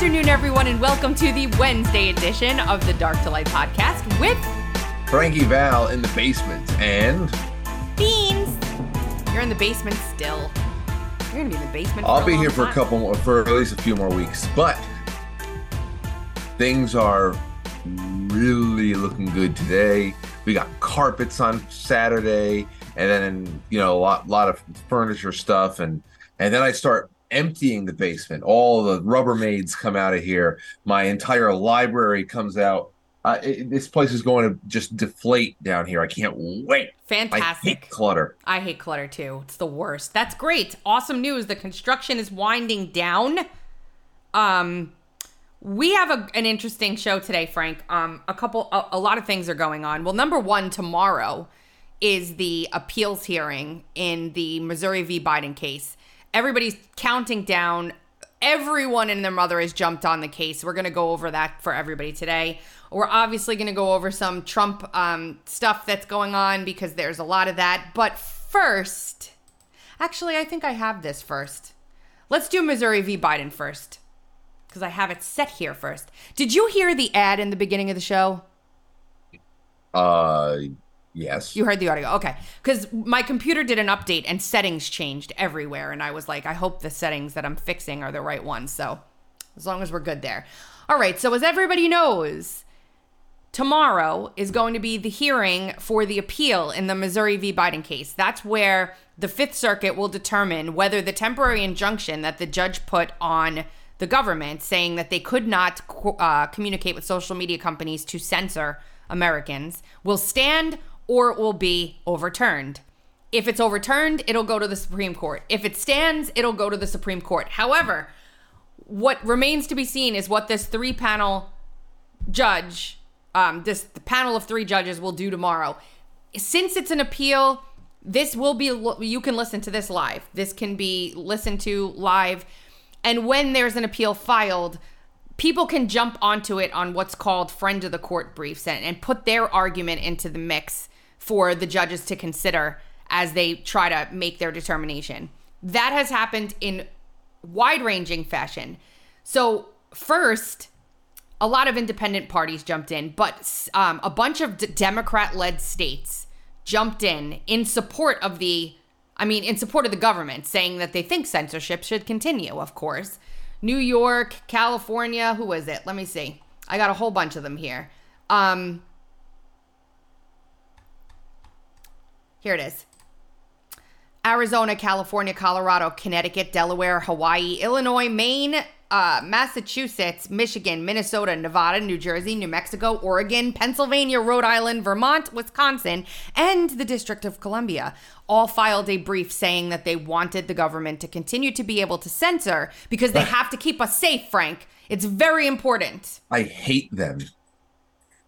afternoon, everyone, and welcome to the Wednesday edition of the Dark to Light podcast with Frankie Val in the basement and Beanz. You're in the basement still. You're gonna be in the basement. I'll for be here for a couple more, for at least a few more weeks. But things are really looking good today. We got carpets on Saturday, and then you know a lot, lot of furniture stuff, and and then I start emptying the basement. All the Rubbermaids come out of here. My entire library comes out. Uh, it, this place is going to just deflate down here. I can't wait. Fantastic. I hate clutter. I hate clutter too. It's the worst. That's great. Awesome news. The construction is winding down. Um, we have a, an interesting show today, Frank. Um, a couple, a, a lot of things are going on. Well, number one, tomorrow is the appeals hearing in the Missouri v. Biden case. Everybody's counting down. Everyone and their mother has jumped on the case. We're going to go over that for everybody today. We're obviously going to go over some Trump um, stuff that's going on because there's a lot of that. But first, actually, I think I have this first. Let's do Missouri v. Biden first because I have it set here first. Did you hear the ad in the beginning of the show? Uh, yes. You heard the audio. Okay. Because my computer did an update and settings changed everywhere. And I was like, I hope the settings that I'm fixing are the right ones. So as long as we're good there. All right. So as everybody knows, tomorrow is going to be the hearing for the appeal in the Missouri v. Biden case. That's where the Fifth Circuit will determine whether the temporary injunction that the judge put on the government saying that they could not uh, communicate with social media companies to censor Americans will stand or it will be overturned. If it's overturned, it'll go to the Supreme Court. If it stands, it'll go to the Supreme Court. However, what remains to be seen is what this three panel judge, um, this panel of three judges will do tomorrow. Since it's an appeal, this will be you can listen to this live. This can be listened to live, and when there's an appeal filed, people can jump onto it on what's called friend of the court briefs and, and put their argument into the mix for the judges to consider as they try to make their determination. That has happened in wide ranging fashion. So, first, a lot of independent parties jumped in, but um, a bunch of d- Democrat led states jumped in in support of the, I mean, in support of the government, saying that they think censorship should continue, of course. New York, California, who was it? Let me see. I got a whole bunch of them here. Um, here it is. Arizona, California, Colorado, Connecticut, Delaware, Hawaii, Illinois, Maine, uh, Massachusetts, Michigan, Minnesota, Nevada, New Jersey, New Mexico, Oregon, Pennsylvania, Rhode Island, Vermont, Wisconsin, and the District of Columbia all filed a brief saying that they wanted the government to continue to be able to censor because they have to keep us safe, Frank. It's very important. I hate them.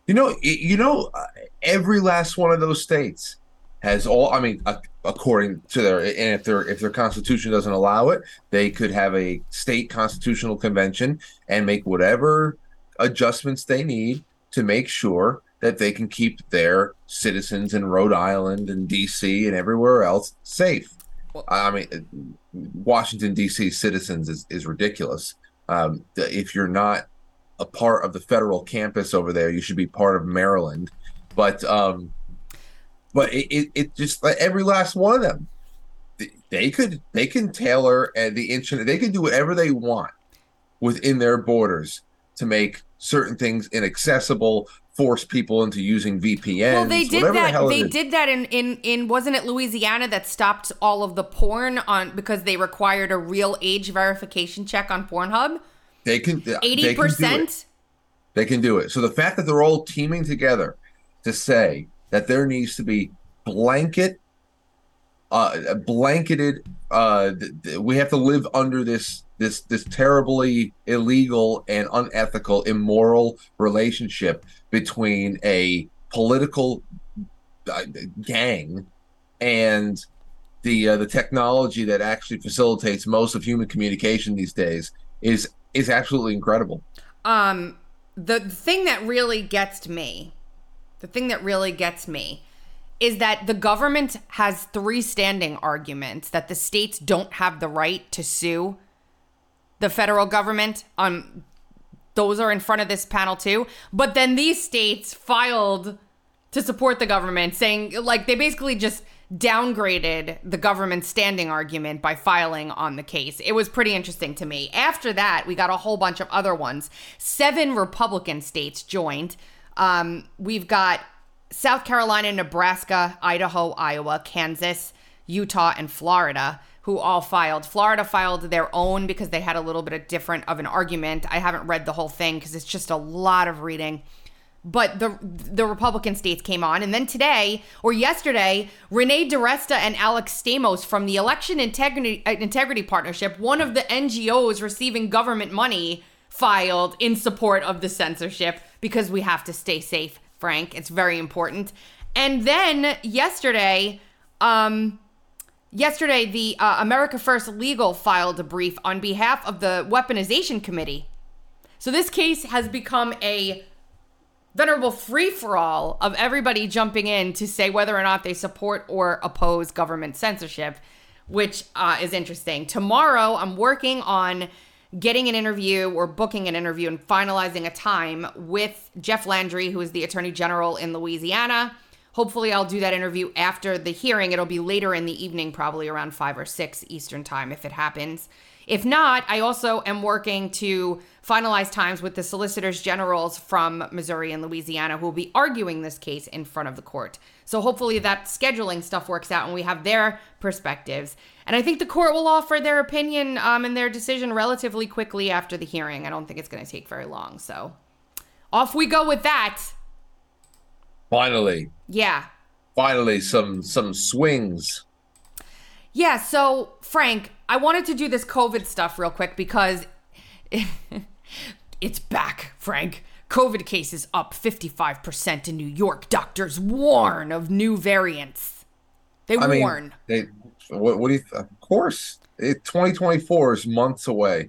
You know, you know, uh, every last one of those states has all. I mean, uh, according to their, and if their if their constitution doesn't allow it, they could have a state constitutional convention and make whatever adjustments they need to make sure that they can keep their citizens in Rhode Island and D.C. and everywhere else safe. I mean, Washington D.C. citizens is is ridiculous. Um, if you're not a part of the federal campus over there. You should be part of Maryland, but um, but it, it, it just like every last one of them, they could they can tailor and the internet. They can do whatever they want within their borders to make certain things inaccessible, force people into using VPNs. Well, they did whatever the that. They did that in in in wasn't it Louisiana that stopped all of the porn on because they required a real age verification check on Pornhub. They can they can do Eighty percent. They can do it. So the fact that they're all teaming together to say that there needs to be blanket, uh, blanketed, uh, th- th- we have to live under this this this terribly illegal and unethical, immoral relationship between a political uh, gang and the uh, the technology that actually facilitates most of human communication these days is is absolutely incredible. Um, the thing that really gets me, the thing that really gets me, is that the government has three standing arguments that the states don't have the right to sue the federal government on those are in front of this panel too. But then these states filed to support the government, saying, like, they basically just downgraded the government's standing argument by filing on the case. It was pretty interesting to me. After that, we got a whole bunch of other ones. Seven Republican states joined. Um, we've got South Carolina, Nebraska, Idaho, Iowa, Kansas, Utah, and Florida who all filed. Florida filed their own because they had a little bit of different of an argument. I haven't read the whole thing because it's just a lot of reading. But the the Republican states came on, and then today or yesterday, Renee DiResta and Alex Stamos from the Election Integrity uh, Integrity Partnership, one of the NGOs receiving government money, filed in support of the censorship because we have to stay safe. Frank, it's very important. And then yesterday, um, Yesterday, the uh, America First Legal filed a brief on behalf of the Weaponization Committee. So this case has become a venerable free for all of everybody jumping in to say whether or not they support or oppose government censorship, which uh, is interesting. Tomorrow, I'm working on getting an interview or booking an interview and finalizing a time with Jeff Landry, who is the Attorney General in Louisiana Hopefully, I'll do that interview after the hearing. It'll be later in the evening, probably around 5 or 6 Eastern Time if it happens. If not, I also am working to finalize times with the solicitors generals from Missouri and Louisiana who will be arguing this case in front of the court. So hopefully that scheduling stuff works out and we have their perspectives. And I think the court will offer their opinion um, and their decision relatively quickly after the hearing. I don't think it's going to take very long. So off we go with that. Finally. Yeah. Finally, some some swings. Yeah. So Frank, I wanted to do this COVID stuff real quick because it's back, Frank. COVID cases up 55% in New York. Doctors warn of new variants. They I warn. Mean, they, what, what do you? Of course, it, 2024 is months away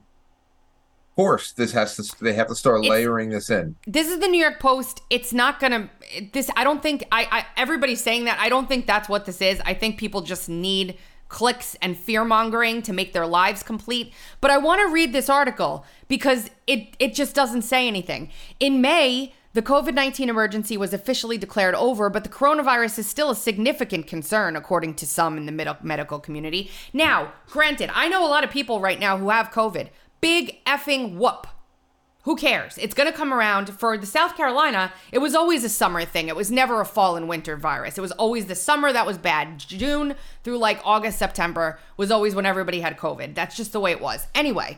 Of course this has to they have to start layering this in this is the new york post it's not gonna this i don't think I, I everybody's saying that i don't think that's what this is i think people just need clicks and fear mongering to make their lives complete but i want to read this article because it it just doesn't say anything in may the COVID 19 emergency was officially declared over, but the coronavirus is still a significant concern, according to some in the medical community. Now, granted, I know a lot of people right now who have COVID big effing whoop. Who cares? It's going to come around. For the South Carolina, it was always a summer thing. It was never a fall and winter virus. It was always the summer that was bad. June through like August, September was always when everybody had COVID. That's just the way it was. Anyway,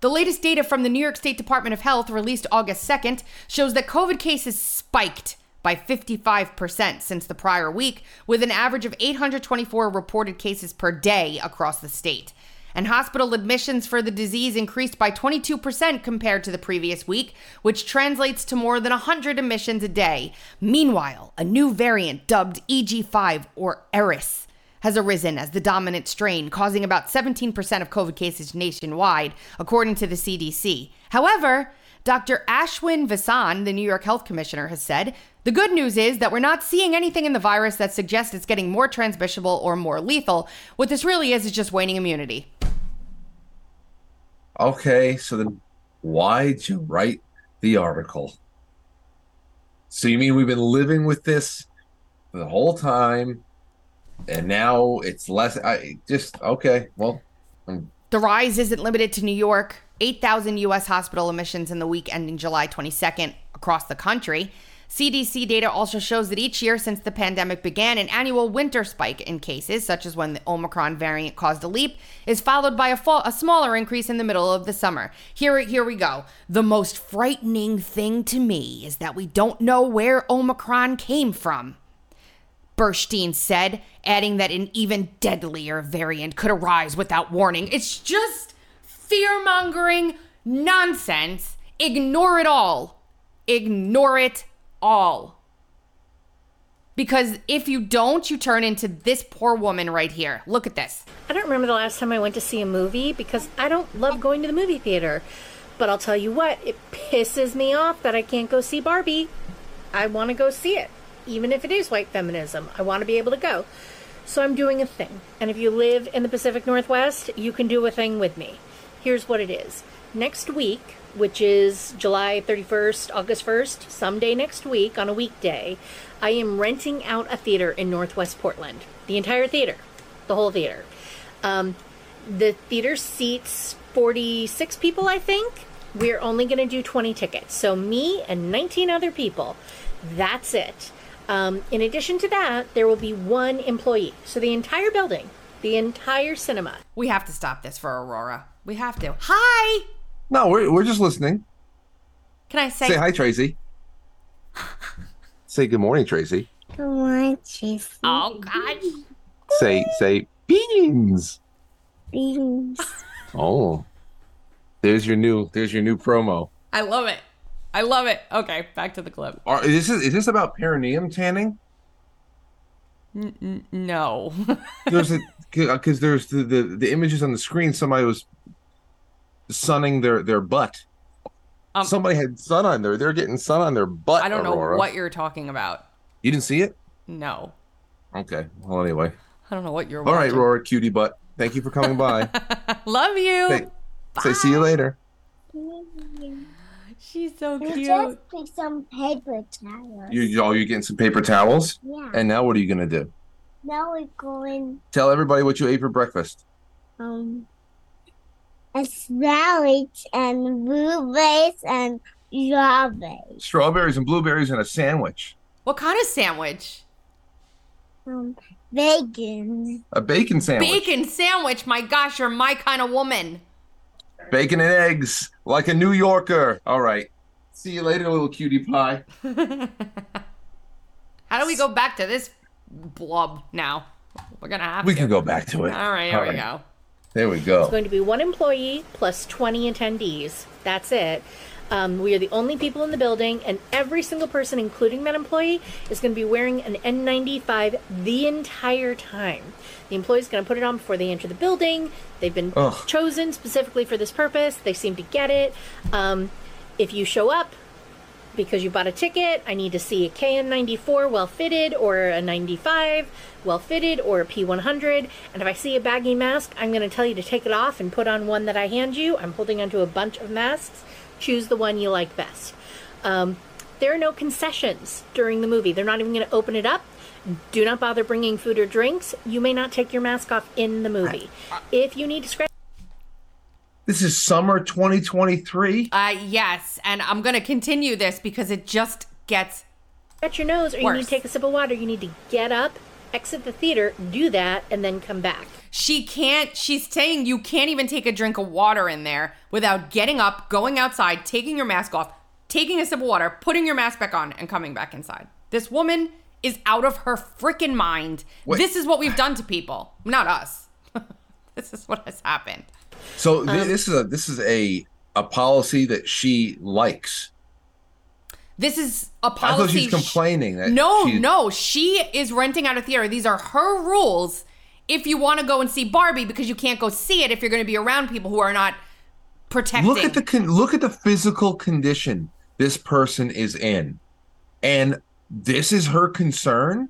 the latest data from the New York State Department of Health, released August 2nd, shows that COVID cases spiked by 55% since the prior week, with an average of 824 reported cases per day across the state and hospital admissions for the disease increased by 22% compared to the previous week, which translates to more than 100 admissions a day. Meanwhile, a new variant dubbed EG5 or Eris has arisen as the dominant strain, causing about 17% of COVID cases nationwide, according to the CDC. However, Dr. Ashwin Vasan, the New York Health Commissioner, has said the good news is that we're not seeing anything in the virus that suggests it's getting more transmissible or more lethal. What this really is is just waning immunity. Okay, so then why'd you write the article? So you mean we've been living with this the whole time, and now it's less? I just okay. Well, I'm... the rise isn't limited to New York. 8,000 U.S. hospital admissions in the week ending July 22nd across the country. CDC data also shows that each year since the pandemic began, an annual winter spike in cases, such as when the Omicron variant caused a leap, is followed by a, fall, a smaller increase in the middle of the summer. Here, here we go. The most frightening thing to me is that we don't know where Omicron came from. Burstein said, adding that an even deadlier variant could arise without warning. It's just fear mongering nonsense. Ignore it all. Ignore it all. Because if you don't, you turn into this poor woman right here. Look at this. I don't remember the last time I went to see a movie because I don't love going to the movie theater. But I'll tell you what, it pisses me off that I can't go see Barbie. I want to go see it, even if it is white feminism. I want to be able to go. So I'm doing a thing. And if you live in the Pacific Northwest, you can do a thing with me. Here's what it is. Next week, which is July 31st, August 1st, someday next week on a weekday, I am renting out a theater in Northwest Portland. The entire theater, the whole theater. Um, the theater seats 46 people, I think. We're only going to do 20 tickets. So, me and 19 other people. That's it. Um, in addition to that, there will be one employee. So, the entire building, the entire cinema. We have to stop this for Aurora. We have to. Hi. No, we're we're just listening. Can I say, Say hi, Tracy. say good morning, Tracy. Come on, Tracy. Oh God. Say say beans. Beans. Oh, there's your new there's your new promo. I love it. I love it. Okay, back to the clip. Are, is this is this about perineum tanning? No. There's a because uh, there's the, the the images on the screen. Somebody was sunning their their butt. Um, Somebody had sun on there. They're getting sun on their butt. I don't Aurora. know what you're talking about. you didn't see it. No. Okay. Well, anyway. I don't know what you're All right, watching. Rora, cutie butt. Thank you for coming by. Love you. say, say see you later. She's so We cute. just picked some paper towels. You you- oh, you're getting some paper towels. yeah. And now what are you gonna do? now we're going Tell everybody what you ate for breakfast. um asparagus and blueberries and strawberries. Strawberries and blueberries and a sandwich. What kind of sandwich? Um bacon. A bacon sandwich. Bacon sandwich. My gosh, you're my kind of woman. Bacon and eggs, like a New Yorker. All right. See you later, little cutie pie. How do we go back to this blub now? We're gonna have to We to. can go back to it. All right, here we go. There we go. It's going to be one employee plus 20 attendees. That's it. Um, we are the only people in the building, and every single person, including that employee, is going to be wearing an N95 the entire time. The employee is going to put it on before they enter the building. They've been Ugh. chosen specifically for this purpose. They seem to get it. Um, if you show up because you bought a ticket, I need to see a KN94 well fitted or a 95 well fitted or a P100. And if I see a baggy mask, I'm going to tell you to take it off and put on one that I hand you. I'm holding onto a bunch of masks. Choose the one you like best. Um, there are no concessions during the movie. They're not even going to open it up. Do not bother bringing food or drinks. You may not take your mask off in the movie. If you need to scratch This is summer 2023. Uh, yes, and I'm gonna continue this because it just gets. your nose or you need to take a sip of water, you need to get up, exit the theater, do that, and then come back. She can't. She's saying you can't even take a drink of water in there without getting up, going outside, taking your mask off, taking a sip of water, putting your mask back on, and coming back inside. This woman is out of her freaking mind. Wait. This is what we've done to people, not us. this is what has happened. So th- um, this is a this is a a policy that she likes. This is a policy. thought she's sh- complaining that No, she- no, she is renting out a theater. These are her rules. If you want to go and see Barbie, because you can't go see it if you're going to be around people who are not protecting. Look at the con- look at the physical condition this person is in, and this is her concern.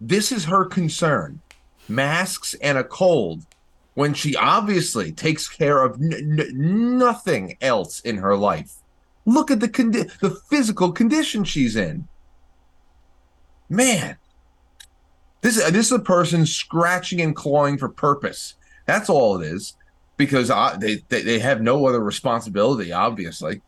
This is her concern. Masks and a cold, when she obviously takes care of n- n- nothing else in her life. Look at the condi- the physical condition she's in. Man, this this is a person scratching and clawing for purpose. That's all it is because I, they, they they have no other responsibility. Obviously,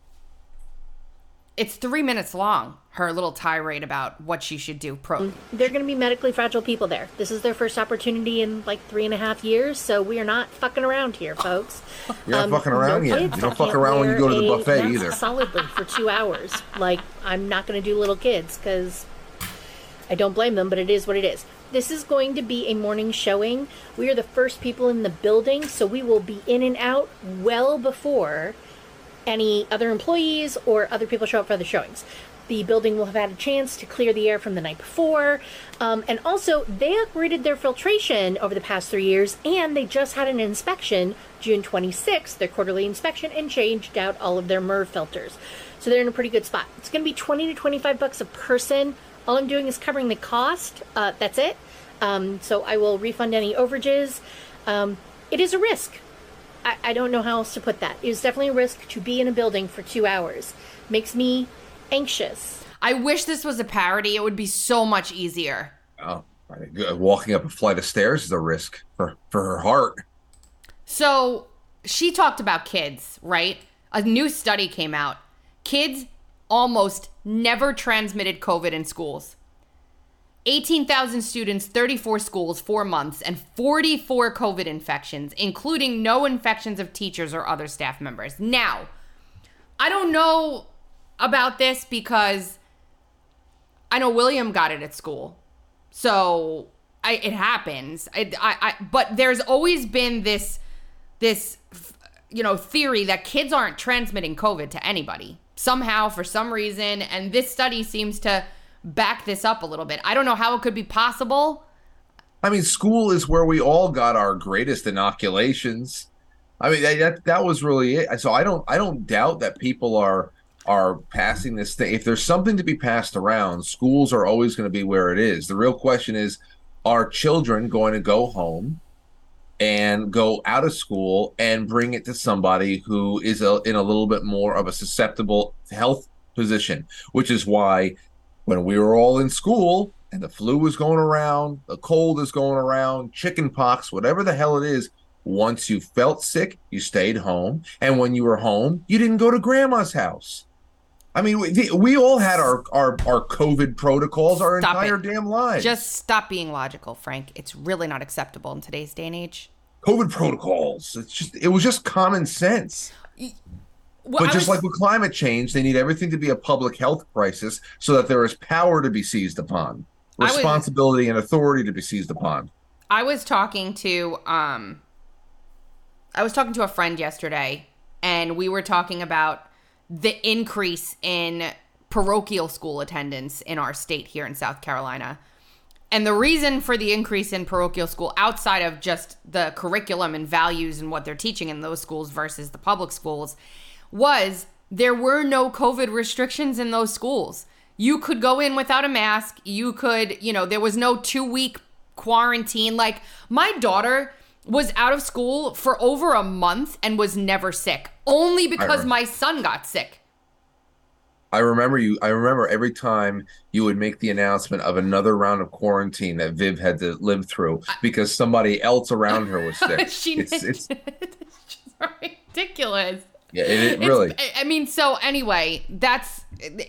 it's three minutes long. Her little tirade about what she should do. Pro. Mm, they're going to be medically fragile people there. This is their first opportunity in like three and a half years, so we are not fucking around here, folks. You're not um, fucking around no yet. You don't can't fuck around when you go to the wear a buffet either. Solidly for two hours. Like I'm not going to do little kids because I don't blame them, but it is what it is. This is going to be a morning showing. We are the first people in the building, so we will be in and out well before any other employees or other people show up for the showings. The building will have had a chance to clear the air from the night before. Um, and also, they upgraded their filtration over the past three years, and they just had an inspection June 26th, their quarterly inspection, and changed out all of their MERV filters. So they're in a pretty good spot. It's going to be 20 to 25 bucks a person. All I'm doing is covering the cost. Uh, that's it. Um, so I will refund any overages. Um, it is a risk I, I don't know how else to put that. It is definitely a risk to be in a building for two hours. Makes me anxious. I wish this was a parody. It would be so much easier. Oh, I think, uh, walking up a flight of stairs is a risk for for her heart. So she talked about kids, right? A new study came out. Kids almost never transmitted COVID in schools. 18,000 students, 34 schools, four months, and 44 COVID infections, including no infections of teachers or other staff members. Now, I don't know about this because I know William got it at school. So I, it happens. I, I, I, but there's always been this, this, you know, theory that kids aren't transmitting COVID to anybody somehow for some reason. And this study seems to back this up a little bit. I don't know how it could be possible. I mean, school is where we all got our greatest inoculations. I mean, that that was really it. So I don't I don't doubt that people are are passing this thing. If there's something to be passed around, schools are always going to be where it is. The real question is, are children going to go home and go out of school and bring it to somebody who is a, in a little bit more of a susceptible health position? Which is why when we were all in school and the flu was going around, the cold is going around, chicken pox, whatever the hell it is, once you felt sick, you stayed home. And when you were home, you didn't go to grandma's house. I mean, we, we all had our, our, our COVID protocols our Stop entire it. damn lives. Just stop being logical, Frank. It's really not acceptable in today's day and age. COVID protocols. It's just it was just common sense. Well, But I just was- like with climate change, they need everything to be a public health crisis so that there is power to be seized upon, I was- responsibility and authority to be seized upon. I was talking to um I was talking to a friend yesterday and we were talking about the increase in parochial school attendance in our state here in South Carolina. And the reason for the increase in parochial school outside of just the curriculum and values and what they're teaching in those schools versus the public schools was there were no COVID restrictions in those schools. You could go in without a mask. You could, you know, there was no two week quarantine. Like, my daughter was out of school for over a month and was never sick, only because my son got sick. I remember you. I remember every time you would make the announcement of another round of quarantine that Viv had to live through because somebody else around her was sick. she it's, it's it's just ridiculous. yeah, it, it really. I- I mean, so anyway, that's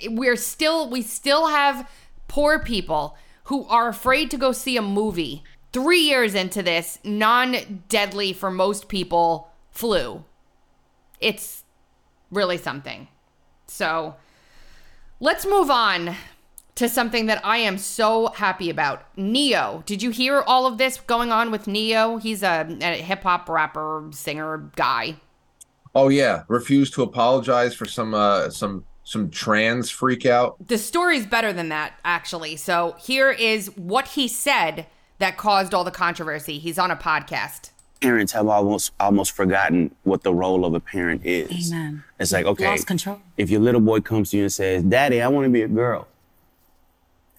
we're still we still have poor people who are afraid to go see a movie. Three years into this non-deadly for most people flu, it's really something. So let's move on to something that I am so happy about. Ne-Yo. Did you hear all of this going on with Ne-Yo? He's a, a hip hop rapper, singer guy. Oh yeah, refused to apologize for some uh some some trans freak out. The story's better than that, actually. So here is what he said that caused all the controversy. He's on a podcast. parents have almost almost forgotten what the role of a parent is. Amen. It's like, okay, Lost control. if your little boy comes to you and says, Daddy, I want to be a girl,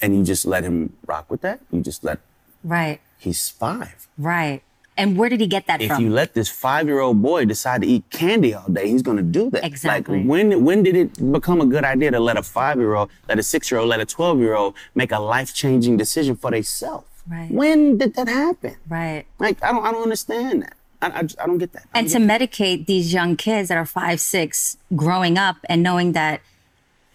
and you just let him rock with that, you just let Right, he's five. right. And where did he get that If from? you let this five-year-old boy decide to eat candy all day, he's gonna do that. Exactly. Like when when did it become a good idea to let a five-year-old, let a six-year-old, let a twelve-year-old make a life-changing decision for themselves? Right. When did that happen? right. Like I don't I don't understand that. I, I, just- I don't get that. I And to medicate these young kids that are five, six, growing up and knowing that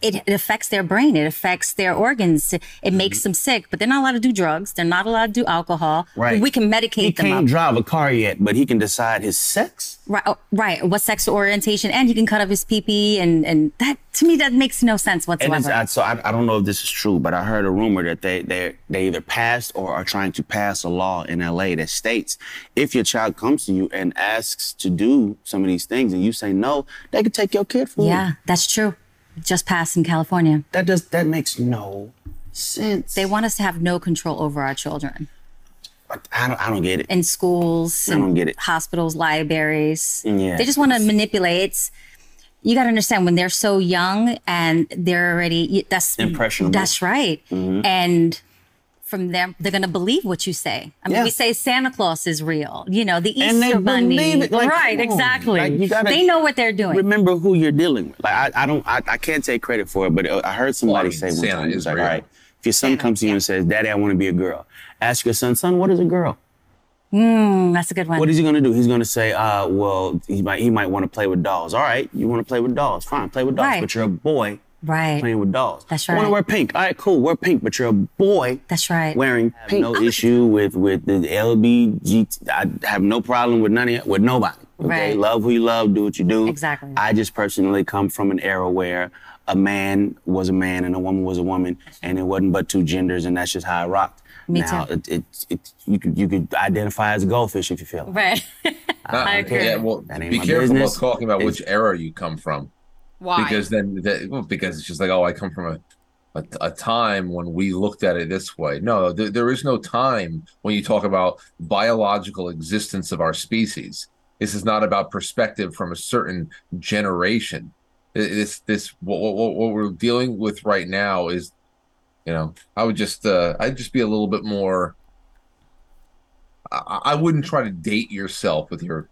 it, it affects their brain, it affects their organs, it Mm-hmm. makes them sick. But they're not allowed to do drugs. They're not allowed to do alcohol. Right. We can medicate he them can't up. drive a car yet, but he can decide his sex. Right, oh, right. What sexual orientation, and he can cut off his pee and and that to me that makes no sense whatsoever. I, so I, I don't know if this is true, but I heard a rumor that they they they either passed or are trying to pass a law in LA that states if your child comes to you and asks to do some of these things and you say no, they could take your kid from you. yeah, that's true. Just passed in California. That does that makes no sense. They want us to have no control over our children I don't I don't get it. in schools, I don't get it. hospitals, libraries. Yeah. They just want to manipulate. You got to understand when they're so young and they're already that's Impressionable. That's right. Mm-hmm. And from them, they're gonna believe what you say. I mean, Yeah. we say Santa Claus is real. You know, the Easter And they Bunny. believe it, like, right, come on. exactly. Like, you gotta they know what they're doing. remember who you're dealing with. Like I, I don't, I, I can't take credit for it, but I heard somebody mean, say one Santa time, is it's like, real. all right, if your son Santa, comes to you yeah. and says, "Daddy, I want to be a girl," ask your son, "Son, what is a girl?" Mm, that's a good one. What is he gonna do? He's gonna say, uh, well, he might, he might want to play with dolls. All right, you want to play with dolls? Fine, play with dolls. Right. But you're a boy right. playing with dolls. That's right. I want to wear pink. All right, cool, wear pink. But you're a boy That's right. wearing pink. No issue with with the LBG. I have no problem with none of with nobody. Okay, Right. love who you love, do what you do. Exactly. I just personally come from an era where a man was a man and a woman was a woman, and it wasn't but two genders, and that's just how I rocked. Me now, too. It, it, it, you could you could identify as a goldfish if you feel. it. Right. Uh, I agree. Yeah, well, That ain't be my careful business. about talking about It's- which era you come from. Why? because then that, well, because it's just like oh i come from a, a, a time when we looked at it this way no there, there is no time when you talk about biological existence of our species this is not about perspective from a certain generation this this what, what, what we're dealing with right now is you know i would just uh i'd just be a little bit more i, I wouldn't try to date yourself with your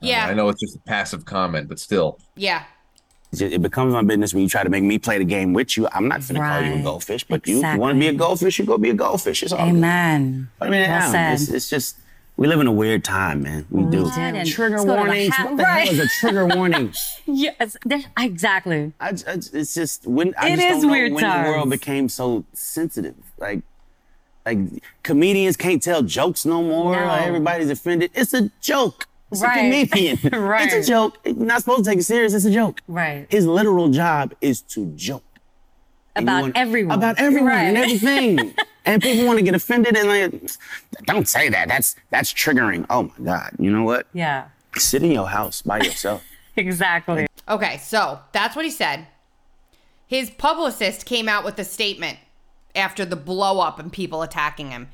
yeah. i know it's just a passive comment but still Yeah. It just- it becomes my business when you try to make me play the game with you. I'm not gonna call you a goldfish, but you, you want to be a goldfish, you go be a goldfish. It's all good. Amen. I mean, Well yeah, it's, it's just we live in a weird time, man. We do. do. And Trigger let's go warnings. ha- what the right. hell is a trigger warning? Yes. Exactly. I, I- it's just when I It just is don't know weird when the world became so sensitive. Like, like comedians can't tell jokes no more. No. Like, everybody's offended. It's a joke. It's Right. a comedian. Right. It's a joke. You're not supposed to take it serious. It's a joke. Right. His literal job is to joke. About want- everyone. About everyone and everything. and people want to get offended and like, don't say that. That's that's triggering. Oh my God. You know what? Yeah. Sit in your house by yourself. Exactly. Okay, so that's what he said. His publicist came out with a statement after the blow up and people attacking him.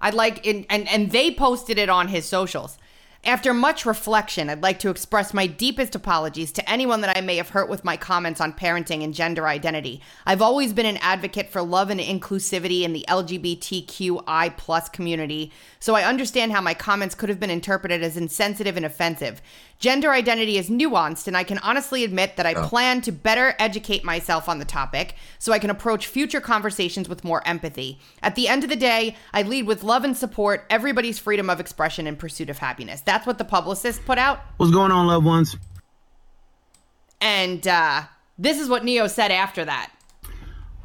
I'd like and and, and they posted it on his socials. After much reflection, I'd like to express my deepest apologies to anyone that I may have hurt with my comments on parenting and gender identity. I've always been an advocate for love and inclusivity in the LGBTQI plus community, so I understand how my comments could have been interpreted as insensitive and offensive. Gender identity is nuanced, and I can honestly admit that I plan to better educate myself on the topic so I can approach future conversations with more empathy. At the end of the day, I lead with love and support everybody's freedom of expression in pursuit of happiness. That's what the publicist put out. What's going on, loved ones? And uh, this is what Ne-Yo said after that.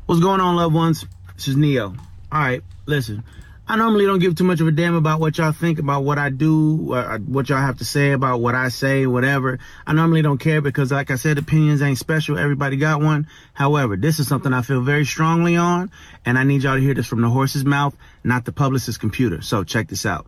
What's going on, loved ones? This is Ne-Yo. All right, listen. I normally don't give too much of a damn about what y'all think about what I do, uh, what y'all have to say about what I say, whatever. I normally don't care because, like I said, opinions ain't special. Everybody got one. However, this is something I feel very strongly on, and I need y'all to hear this from the horse's mouth, not the publicist's computer. So check this out.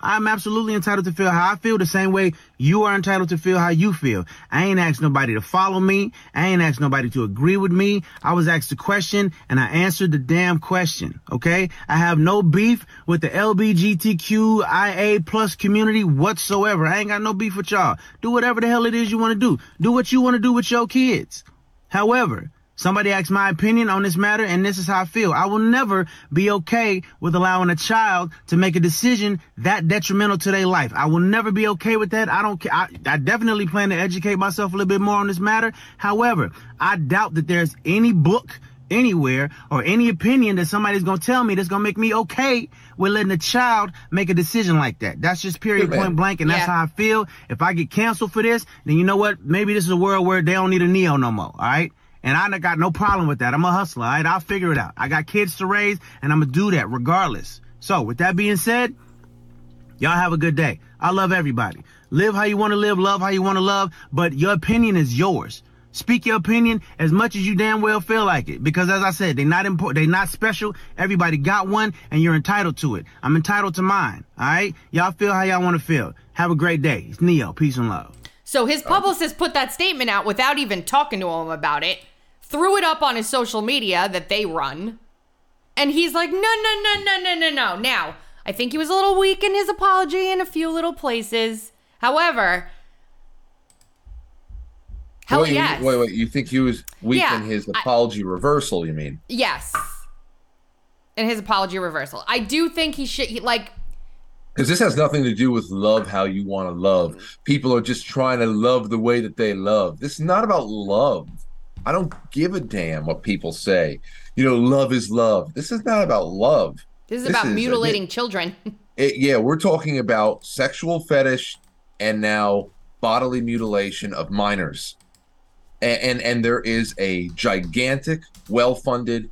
I'm absolutely entitled to feel how I feel the same way you are entitled to feel how you feel. I ain't asked nobody to follow me. I ain't asked nobody to agree with me. I was asked a question and I answered the damn question. Okay. I have no beef with the LBGTQIA plus community whatsoever. I ain't got no beef with y'all. Do whatever the hell it is you want to do. Do what you want to do with your kids. However, somebody asked my opinion on this matter, and this is how I feel. I will never be okay with allowing a child to make a decision that detrimental to their life. I will never be okay with that. I don't care. I, I definitely plan to educate myself a little bit more on this matter. However, I doubt that there's any book anywhere or any opinion that somebody's gonna tell me that's gonna make me okay with letting a child make a decision like that. That's just period Good point blank, and that's how I feel. If I get canceled for this, then you know what? Maybe this is a world where they don't need a Ne-Yo no more. All right. And I got no problem with that. I'm a hustler. Right. I'll figure it out. I got kids to raise and I'm going to do that regardless. So with that being said, y'all have a good day. I love everybody. Live how you want to live, love how you want to love, but your opinion is yours. Speak your opinion as much as you damn well feel like it. Because as I said, they're not important. They're not special. Everybody got one and you're entitled to it. I'm entitled to mine. All right. Y'all feel how y'all want to feel. Have a great day. It's Ne-Yo. Peace and love. So his publicist put that statement out without even talking to him about it, threw it up on his social media that they run, and he's like, no, no, no, no, no, no, no. Now, I think he was a little weak in his apology in a few little places. However, hell wait, yes. wait, wait. You think he was weak Yeah, in his I- apology reversal? You mean? Yes. In his apology reversal. I do think he should, he, like, Because this has nothing to do with love how you want to love. Mm-hmm. People are just trying to love the way that they love. This is not about love. I don't give a damn what people say. You know, love is love. This is not about love. this is This about is- mutilating children. It, yeah, we're talking about sexual fetish and now bodily mutilation of minors. And and, and there is a gigantic, well-funded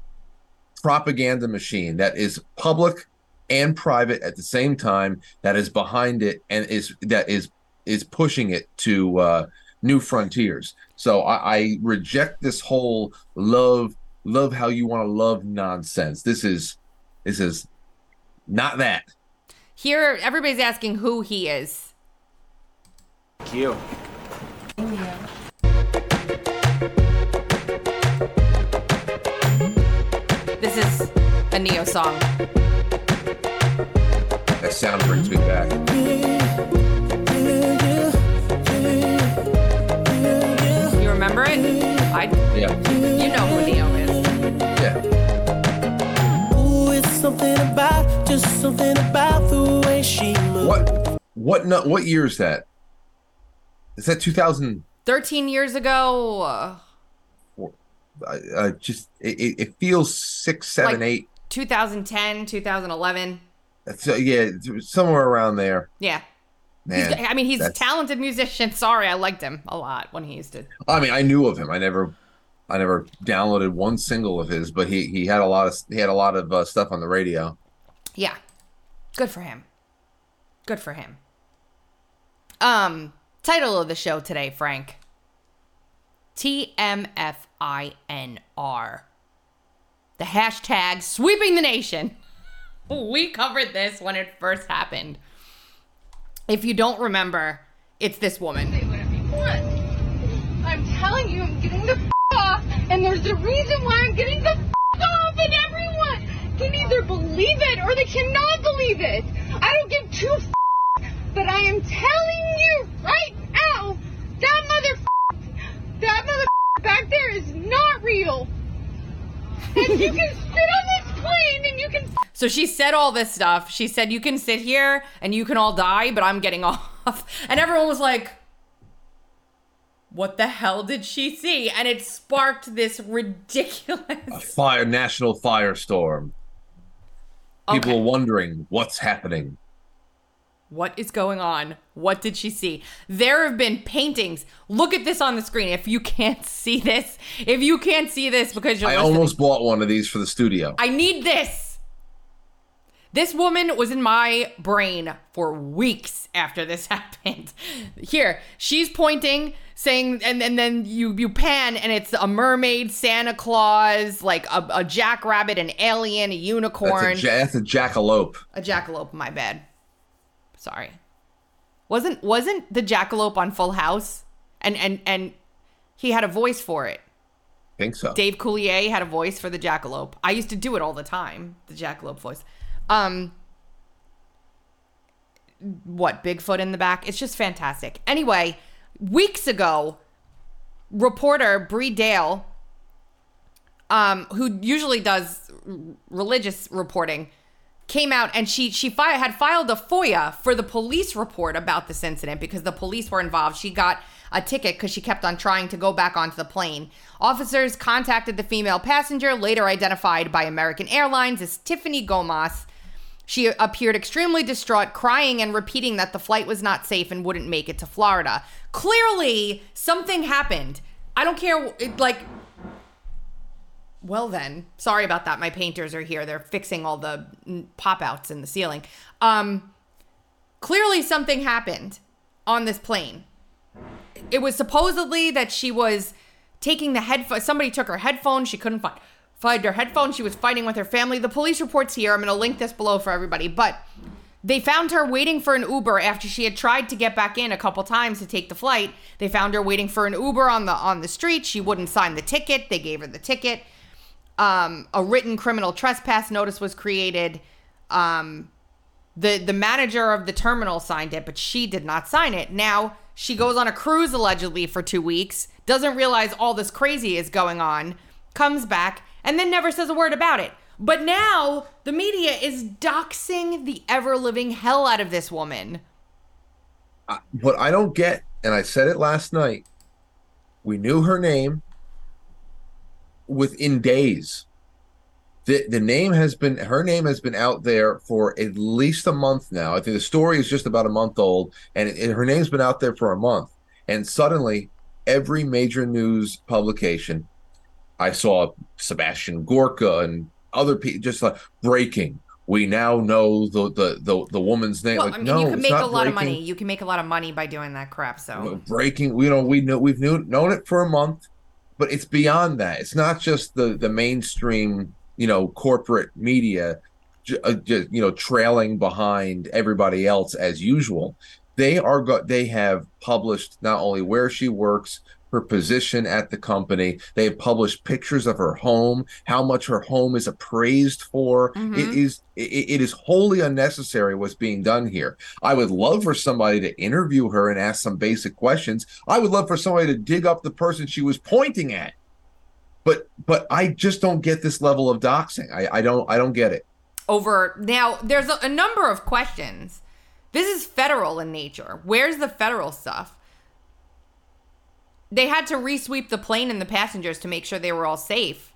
propaganda machine that is public and private at the same time that is behind it and is that is is pushing it to uh, new frontiers. So I, I reject this whole love love how you want to love nonsense. This is this is not that. Here, everybody's asking who he is. Q. This is a Ne-Yo song. That sound brings me back. You remember it? I, Yeah, you know who Ne-Yo is. yeah. Ooh, it's something about, just something about the way she moves. What what no, what year is that? Is that 2000? 13 years ago. Uh, uh, just it, it it feels six, seven, Like- eight. 2010, 2011. So yeah, somewhere around there. Yeah. Man, He's, I mean, he's a talented musician. Sorry, I liked him a lot when he used to. I mean, I knew of him. I never, I never downloaded one single of his, but he he had a lot of he had a lot of uh, stuff on the radio. Yeah. Good for him. Good for him. Um, title of the show today, Frank. TMFINR. The hashtag sweeping the nation. We covered this when it first happened. If you don't remember, it's this woman. I'm telling you, I'm getting the f- off, and there's a reason why I'm getting the f- off, and everyone can either believe it or they cannot believe it. I don't give two f- but I am telling you right now, that mother, that mother back there is not real. And you can sit on this plane and you can So she said all this stuff. She said, You can sit here and you can all die, but I'm getting off. And everyone was like, What the hell did she see? And it sparked this A ridiculous. fire, national firestorm. People Okay. are wondering what's happening. What is going on? What did she see? There have been paintings. Look at this on the screen. If you can't see this, if you can't see this because you're I listening, almost bought one of these for the studio. I need this. This woman was in my brain for weeks after this happened. Here, she's pointing, saying, and, and then you you pan, and it's a mermaid, Santa Claus, like a, a jackrabbit, an alien, a That's unicorn, a, ja- that's a jackalope. a jackalope. My bad. Sorry. Wasn't wasn't the jackalope on Full House? And and and he had a voice for it. I think so. Dave Coulier had a voice for the jackalope. I used to do it all the time, the jackalope voice. Um what, Bigfoot in the back? It's just fantastic. Anyway, weeks ago, reporter Bree Dail um who usually does r- religious reporting came out and she she fi- had filed a FOIA for the police report about this incident because the police were involved. She got a ticket because she kept on trying to go back onto the plane. Officers contacted the female passenger, later identified by American Airlines as Tiffany Gomas. She appeared extremely distraught, crying and repeating that the flight was not safe and wouldn't make it to Florida. Clearly, something happened. I don't care, it, like, well then, sorry about that. My painters are here. They're fixing all the pop outs in the ceiling. Um clearly something happened on this plane. It was supposedly that she was taking the headphone somebody took her headphones. She couldn't find find her headphones. She was fighting with her family. The police reports here. I'm going to link this below for everybody. But They found her waiting for an Uber after she had tried to get back in a couple times to take the flight. They found her waiting for an Uber on the on the street. She wouldn't sign the ticket. They gave her the ticket. Um, a written criminal trespass notice was created. Um, the the manager of the terminal signed it, but she did not sign it. Now she goes on a cruise allegedly for two weeks, doesn't realize all this crazy is going on, comes back, and then never says a word about it. But now the media is doxing the ever living hell out of this woman. What I don't get, and I said it last night, we knew her name within days. The, the name has been her name has been out there for at least a month now. I think the story is just about a month old, and it, her name's been out there for a month. And suddenly, every major news publication, I saw Sebastian Gorka and other people just like breaking. We now know the the the, the woman's name. Well, like, I mean, no, you can make a lot of money. You can make a lot of money by doing that crap. So breaking you know we know we've knew, known it for a month but it's beyond that. It's not just the the mainstream you know corporate media uh, just you know trailing behind everybody else as usual. They are go- they have published not only where she works her position at the company they have published pictures of her home how much her home is appraised for Mhm. it is it, it is wholly unnecessary what's being done here i would love for somebody to interview her and ask some basic questions i would love for somebody to dig up the person she was pointing at but but i just don't get this level of doxing i, I don't i don't get it over now, there's a, a number of questions. This is federal in nature. Where's the federal stuff? They had to resweep the plane and the passengers to make sure they were all safe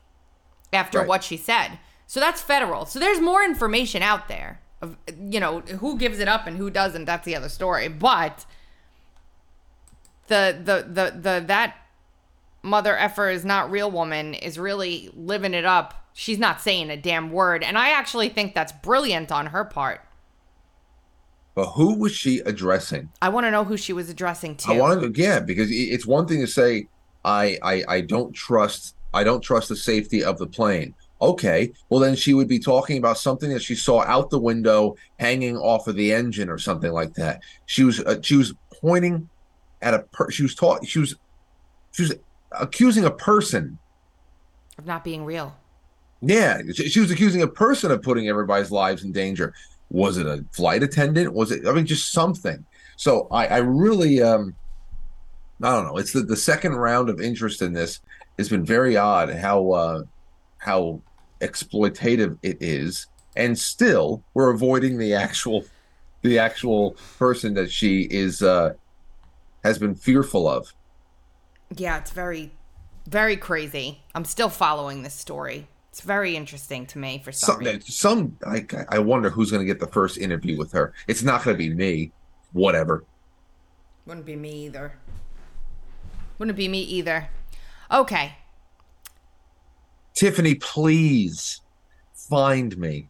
after Right. what she said. So that's federal. So there's more information out there. Of you know who gives it up and who doesn't. That's the other story. But the the the the that mother effer is not real woman is really living it up. She's not saying a damn word, and I actually think that's brilliant on her part. But who was she addressing I want to know who she was addressing to. I want to, yeah, because it's one thing to say, I, I, I don't trust, I don't trust the safety of the plane. Okay, well then she would be talking about something that she saw out the window, hanging off of the engine or something like that. She was, uh, she was pointing at a, per- she was taught, she was, she was accusing a person. of not being real. Yeah, she, she was accusing a person of putting everybody's lives in danger. Was it a flight attendant? Was it? I mean, just something. So I, I really, um, I don't know. It's the, the second round of interest in this has been very odd. How uh, how exploitative it is, and still we're avoiding the actual the actual person that she is uh, has been fearful of. Yeah, it's very, very crazy. I'm still following this story. It's very interesting to me for some Some, some I, I wonder who's going to get the first interview with her. It's not going to be me. Whatever. Wouldn't be me either. Wouldn't be me either. Okay. Tiffany, please find me.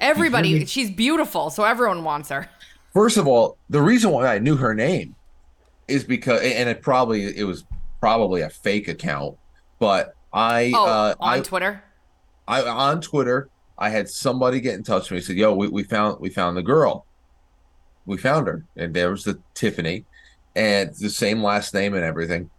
Everybody, me? she's beautiful, so everyone wants her. First of all, the reason why I knew her name is because, and it probably it was probably a fake account, but I Oh, uh, on I, Twitter. I on Twitter I had somebody get in touch with me. Said, "Yo, we, we found we found the girl. We found her, and there was the Tiffany, and the same last name and everything.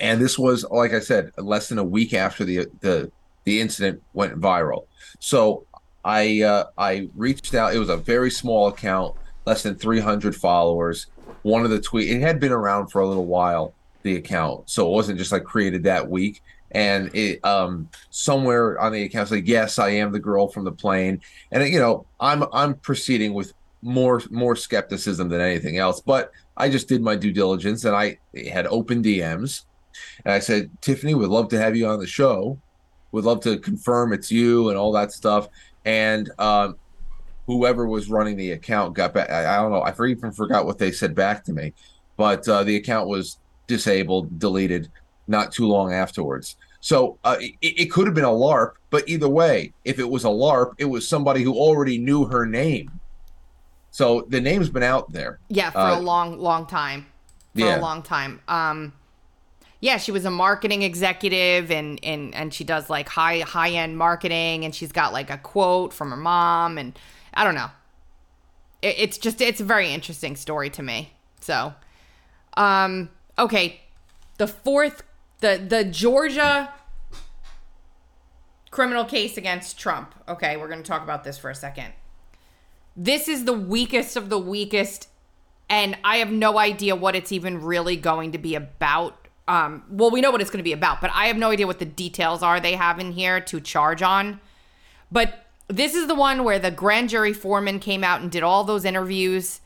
And this was, like I said, less than a week after the the the incident went viral. So I uh, I reached out. It was a very small account, less than 300 followers. One of the tweet it had been around for a little while. The account, so it wasn't just like created that week. And it um somewhere on the account like yes, I am the girl from the plane, and you know I'm I'm proceeding with more more skepticism than anything else. But I just did my due diligence, and I had open DMs, and I said Tiffany would love to have you on the show would love to confirm it's you and all that stuff. And um, whoever was running the account got back. I, I don't know. I even forgot what they said back to me, but uh, the account was disabled, deleted not too long afterwards. So uh, it, it could have been a LARP, but either way, if it was a LARP, it was somebody who already knew her name. So the name's been out there. Yeah, for Uh, a long, long time. For yeah. a long time. Um, yeah, she was a marketing executive, and and and she does like high high end marketing, and she's got like a quote from her mom, and I don't know. it, it's just it's a very interesting story to me. So, um, okay, the fourth, the the Georgia criminal case against Trump. Okay, we're going to talk about this for a second. This is the weakest of the weakest, and I have no idea what it's even really going to be about. Um, well, we know what it's going to be about, but I have no idea what the details are they have in here to charge on. But this is the one where the grand jury foreman came out and did all those interviews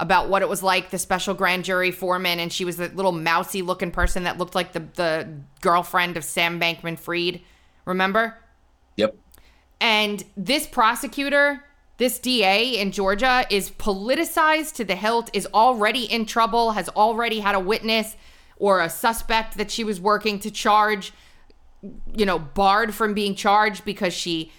about what it was like, the special grand jury foreman, and she was the little mousy looking person that looked like the, the girlfriend of Sam Bankman Fried. Remember? Yep. And this prosecutor, this DA in Georgia, is politicized to the hilt, is already in trouble, has already had a witness or a suspect that she was working to charge, you know, barred from being charged because she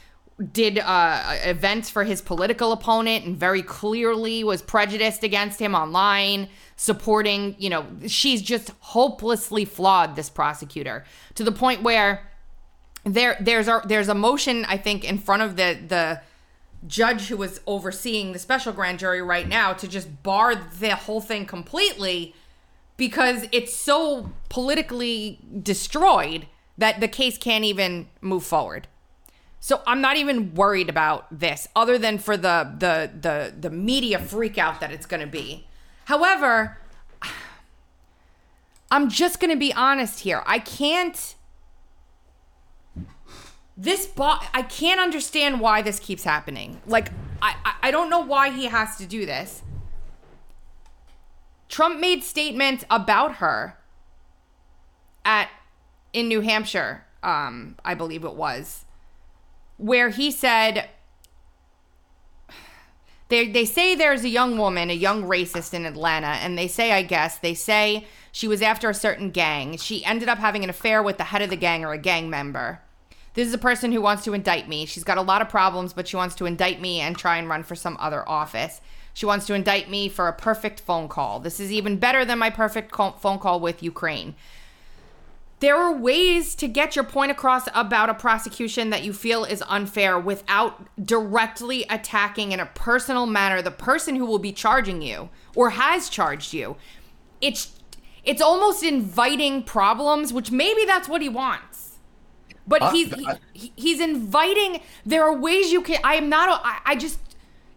did uh, events for his political opponent and very clearly was prejudiced against him online, supporting, you know, she's just hopelessly flawed, this prosecutor, to the point where there there's a there's a motion I think in front of the the judge who was overseeing the special grand jury right now to just bar the whole thing completely because it's so politically destroyed that the case can't even move forward. So I'm not even worried about this other than for the the the the media freak out that it's going to be. However, I'm just going to be honest here. I can't this bot i can't understand why this keeps happening like I, I i don't know why he has to do this trump made statements about her at in new hampshire um i believe it was where he said they they say there's a young woman, a young racist in Atlanta, and they say, I guess, they say she was after a certain gang. She ended up having an affair with the head of the gang or a gang member. This is a person who wants to indict me. She's got a lot of problems, but she wants to indict me and try and run for some other office. She wants to indict me for a perfect phone call. This is even better than my perfect phone call with Ukraine. There are ways to get your point across about a prosecution that you feel is unfair without directly attacking in a personal manner the person who will be charging you or has charged you. It's it's almost inviting problems, which maybe that's what he wants. But Uh, he's he, he's inviting there are ways you can I am not I just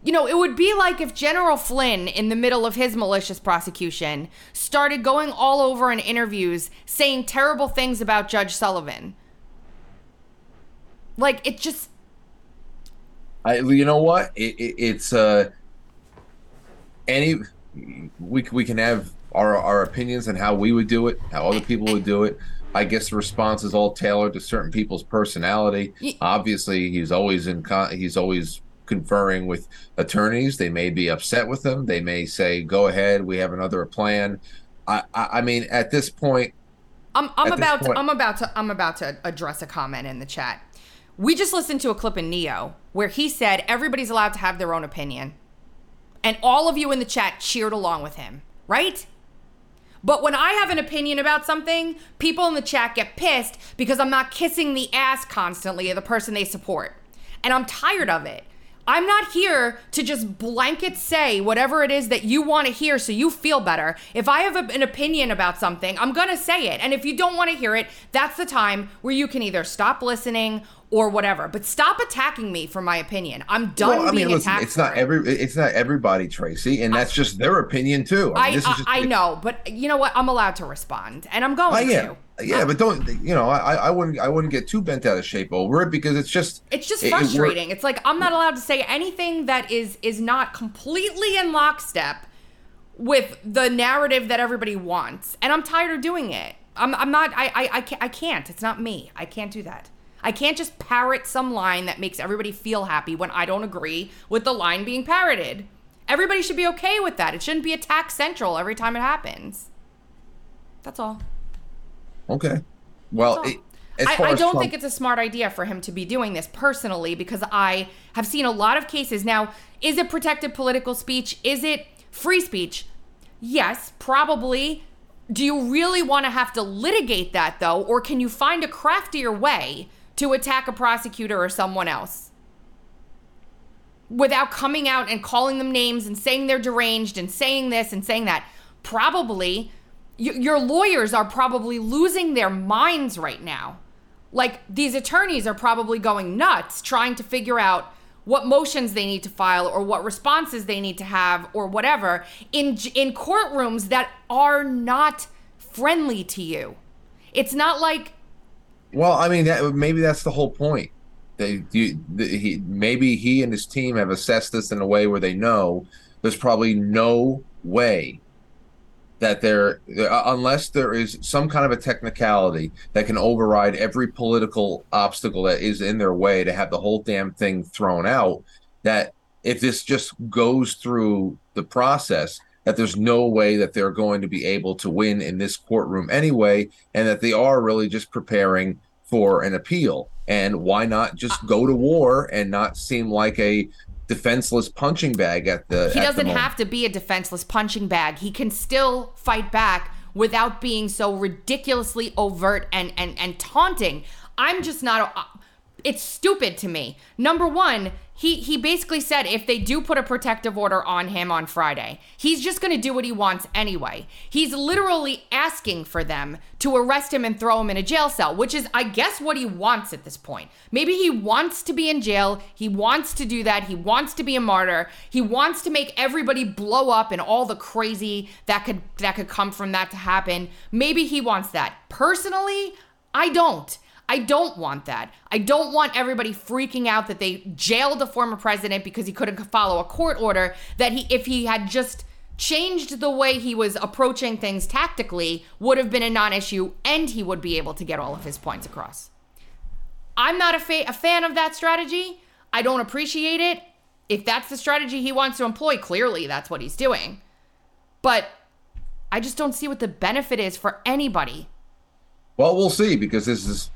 you know, it would be like if General Flynn, in the middle of his malicious prosecution, started going all over in interviews saying terrible things about Judge Sullivan. Like, it just, I, you know what? It, it, it's uh, any we we can have our our opinions on how we would do it, how other people would do it. I guess the response is all tailored to certain people's personality. Obviously, he's always in con- he's always conferring with attorneys. They may be upset with them. They may say, "Go ahead, we have another plan." I I, I mean, at this point, I'm, I'm about to, I'm about to I'm about to address a comment in the chat. We just listened to a clip in Ne-Yo where he said everybody's allowed to have their own opinion. And all of you in the chat cheered along with him, right? But when I have an opinion about something, people in the chat get pissed because I'm not kissing the ass constantly of the person they support. And I'm tired of it. I'm not here to just blanket say whatever it is that you want to hear so you feel better. If I have a, an opinion about something, I'm going to say it. And if you don't want to hear it, that's the time where you can either stop listening or whatever. But stop attacking me for my opinion. I'm done well, I being mean, listen, attacked. it's not every it's not everybody, Tracy, and that's just their opinion too. I, I, mean, this is I, I know, but you know what? I'm allowed to respond, and I'm going Oh, yeah, to. Yeah, but don't you know? I I wouldn't I wouldn't get too bent out of shape over it because it's just It's just it- it frustrating. it's like I'm not allowed to say anything that is is not completely in lockstep with the narrative that everybody wants, and I'm tired of doing it. I'm I'm not. I I I can't, I can't. It's not me. I can't do that. I can't just parrot some line that makes everybody feel happy when I don't agree with the line being parroted. Everybody should be okay with that. It shouldn't be attack central every time it happens. That's all. Okay. Well, it, I, I don't Trump- think it's a smart idea for him to be doing this personally because I have seen a lot of cases. Now, is it protected political speech? Is it free speech? Yes, probably. Do you really want to have to litigate that though, or can you find a craftier way to attack a prosecutor or someone else? without coming out and calling them names and saying they're deranged and saying this and saying that. Probably y- your lawyers are probably losing their minds right now. Like these attorneys are probably going nuts trying to figure out what motions they need to file or what responses they need to have or whatever in in courtrooms that are not friendly to you. It's not like Well, I mean, that, maybe that's the whole point. They, you, the, he, maybe he and his team have assessed this in a way where they know there's probably no way that there, uh, unless there is some kind of a technicality that can override every political obstacle that is in their way to have the whole damn thing thrown out. That if this just goes through the process, that there's no way that they're going to be able to win in this courtroom anyway, and that they are really just preparing for an appeal. And why not just go to war and not seem like a defenseless punching bag at the he at doesn't moment? have to be a defenseless punching bag. He can still fight back without being so ridiculously overt and and and taunting. I'm just not. It's stupid to me. Number one, he he basically said if they do put a protective order on him on Friday, he's just going to do what he wants anyway. He's literally asking for them to arrest him and throw him in a jail cell, which is, I guess, what he wants at this point. Maybe he wants to be in jail. He wants to do that. He wants to be a martyr. He wants to make everybody blow up and all the crazy that could that could come from that to happen. Maybe he wants that. Personally, I don't. I don't want that. I don't want everybody freaking out that they jailed a former president because he couldn't follow a court order. That he, if he had just changed the way he was approaching things tactically, would have been a non issue and he would be able to get all of his points across. I'm not a, fa- a fan of that strategy. I don't appreciate it. If that's the strategy he wants to employ, clearly that's what he's doing. But I just don't see what the benefit is for anybody. Well, we'll see because this is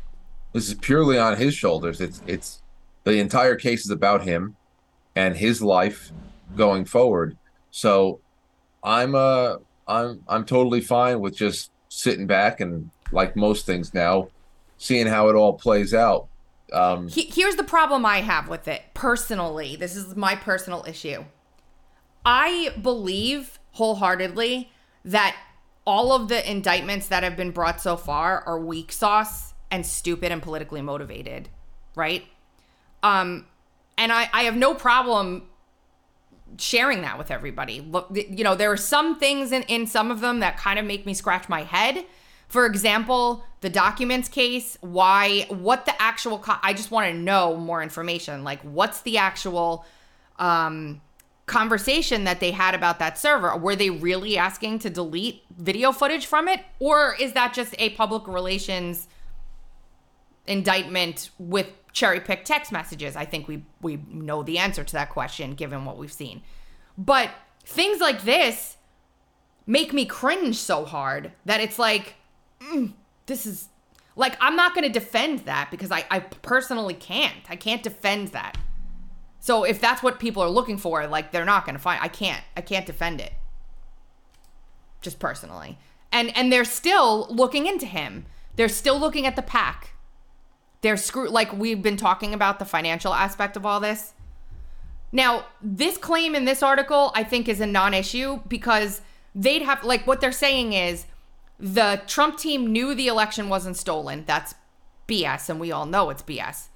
this is purely on his shoulders. It's it's the entire case is about him and his life going forward. So I'm uh I'm I'm totally fine with just sitting back and like most things now, seeing how it all plays out. Um He- here's the problem I have with it personally. This is my personal issue. I believe wholeheartedly that all of the indictments that have been brought so far are weak sauce and stupid and politically motivated, right? Um, and I, I have no problem sharing that with everybody. Look, you know, there are some things in, in some of them that kind of make me scratch my head. For example, the documents case, why, what the actual, co- I just want to know more information. Like, what's the actual um, conversation that they had about that server? Were they really asking to delete video footage from it? Or is that just a public relations indictment with cherry picked text messages? I think we we know the answer to that question given what we've seen. But things like this make me cringe so hard that it's like mm, this is like I'm not going to defend that because I I personally can't. I can't defend that. So if that's what people are looking for, like they're not going to find I can't I can't defend it. Just personally. And and they're still looking into him. They're still looking at the pack they're screwed. like we've been talking about the financial aspect of all this. Now, this claim in this article I think is a non-issue because they'd have like what they're saying is the Trump team knew the election wasn't stolen. That's BS and we all know it's BS.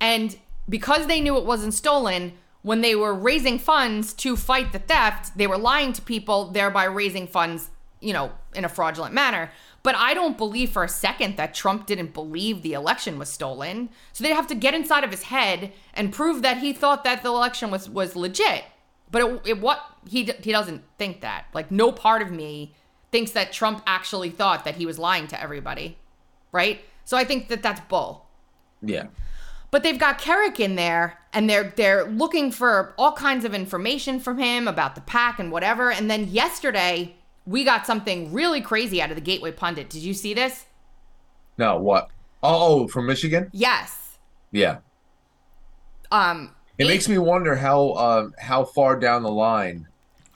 And because they knew it wasn't stolen, when they were raising funds to fight the theft, they were lying to people, thereby raising funds, you know, in a fraudulent manner. But I don't believe for a second that Trump didn't believe the election was stolen. So they'd have to get inside of his head and prove that he thought that the election was was legit. But it, it what he he doesn't think that. Like no part of me thinks that Trump actually thought that he was lying to everybody, right? So I think that that's bull. yeah. But they've got Kerik in there, and they're they're looking for all kinds of information from him about the pack and whatever. And then yesterday we got something really crazy out of the Gateway Pundit. Did you see this? No, what? Oh, oh, from Michigan? Yes. Yeah. Um. It makes me wonder how um, how far down the line,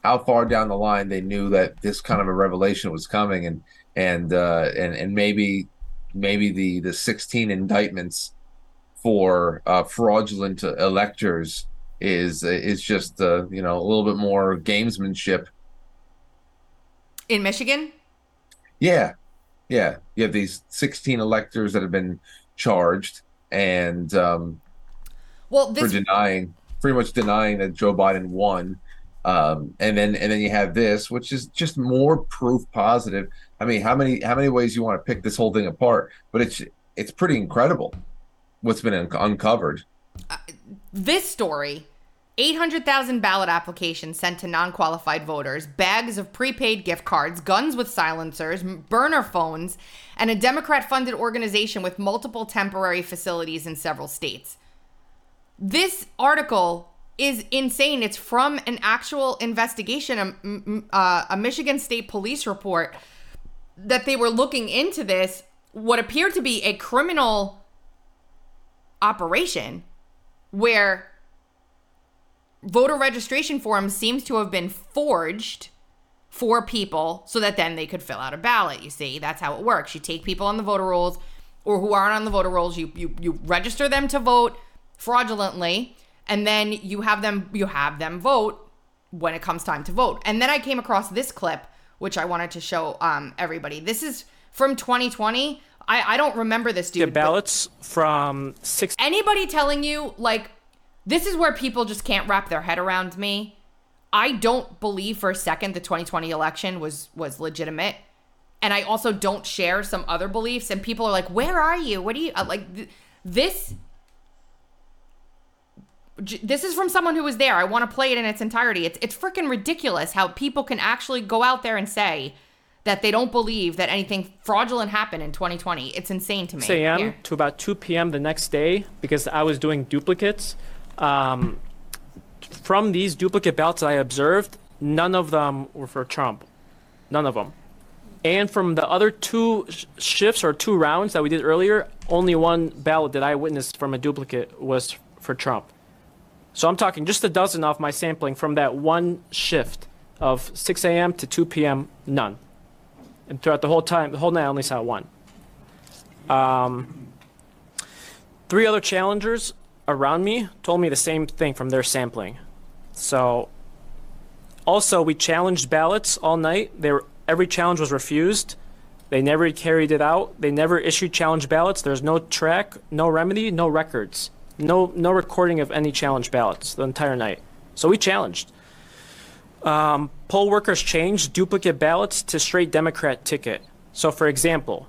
how far down the line they knew that this kind of a revelation was coming, and and uh, and and maybe maybe the the 16 indictments for uh, fraudulent electors is is just uh, you know a little bit more gamesmanship. In Michigan? Yeah, yeah. You have these 16 electors that have been charged and um, Well, for this denying, pretty much denying that Joe Biden won. Um, and then and then you have this, which is just more proof positive. I mean, how many how many ways you want to pick this whole thing apart? But it's it's pretty incredible what's been un- uncovered. this story 800,000 ballot applications sent to non qualified voters, bags of prepaid gift cards, guns with silencers, burner phones, and a Democrat funded organization with multiple temporary facilities in several states. This article is insane. It's from an actual investigation, a, uh, a Michigan State Police report that they were looking into this, what appeared to be a criminal operation where voter registration forms seems to have been forged for people so that then they could fill out a ballot. You see, that's how it works. You take people on the voter rolls or who aren't on the voter rolls, you you you register them to vote fraudulently and then you have them you have them vote when it comes time to vote. And then I came across this clip which I wanted to show um everybody. This is from 2020. I I don't remember this dude. The ballots from six. anybody telling you like this is where people just can't wrap their head around me i don't believe for a second the 2020 election was was legitimate and i also don't share some other beliefs and people are like where are you what do you uh, like th- this this is from someone who was there i want to play it in its entirety it's it's freaking ridiculous how people can actually go out there and say that they don't believe that anything fraudulent happened in 2020 it's insane to me 6 a.m. To about 2 p.m. the next day because I was doing duplicates. Um, from these duplicate ballots I observed, none of them were for Trump. None of them. And from the other two sh- shifts or two rounds that we did earlier, only one ballot that I witnessed from a duplicate was for Trump. So I'm talking just a dozen off my sampling from that one shift of 6 a.m. to 2 p.m. None. And throughout the whole time, the whole night, I only saw one. Um, three other challengers around me told me the same thing from their sampling. So, also, we challenged ballots all night. They were, every challenge was refused. They never carried it out. They never issued challenge ballots. There's no track, no remedy, no records, no no recording of any challenge ballots the entire night. So we challenged. Um, poll workers changed duplicate ballots to straight Democrat ticket. So, for example,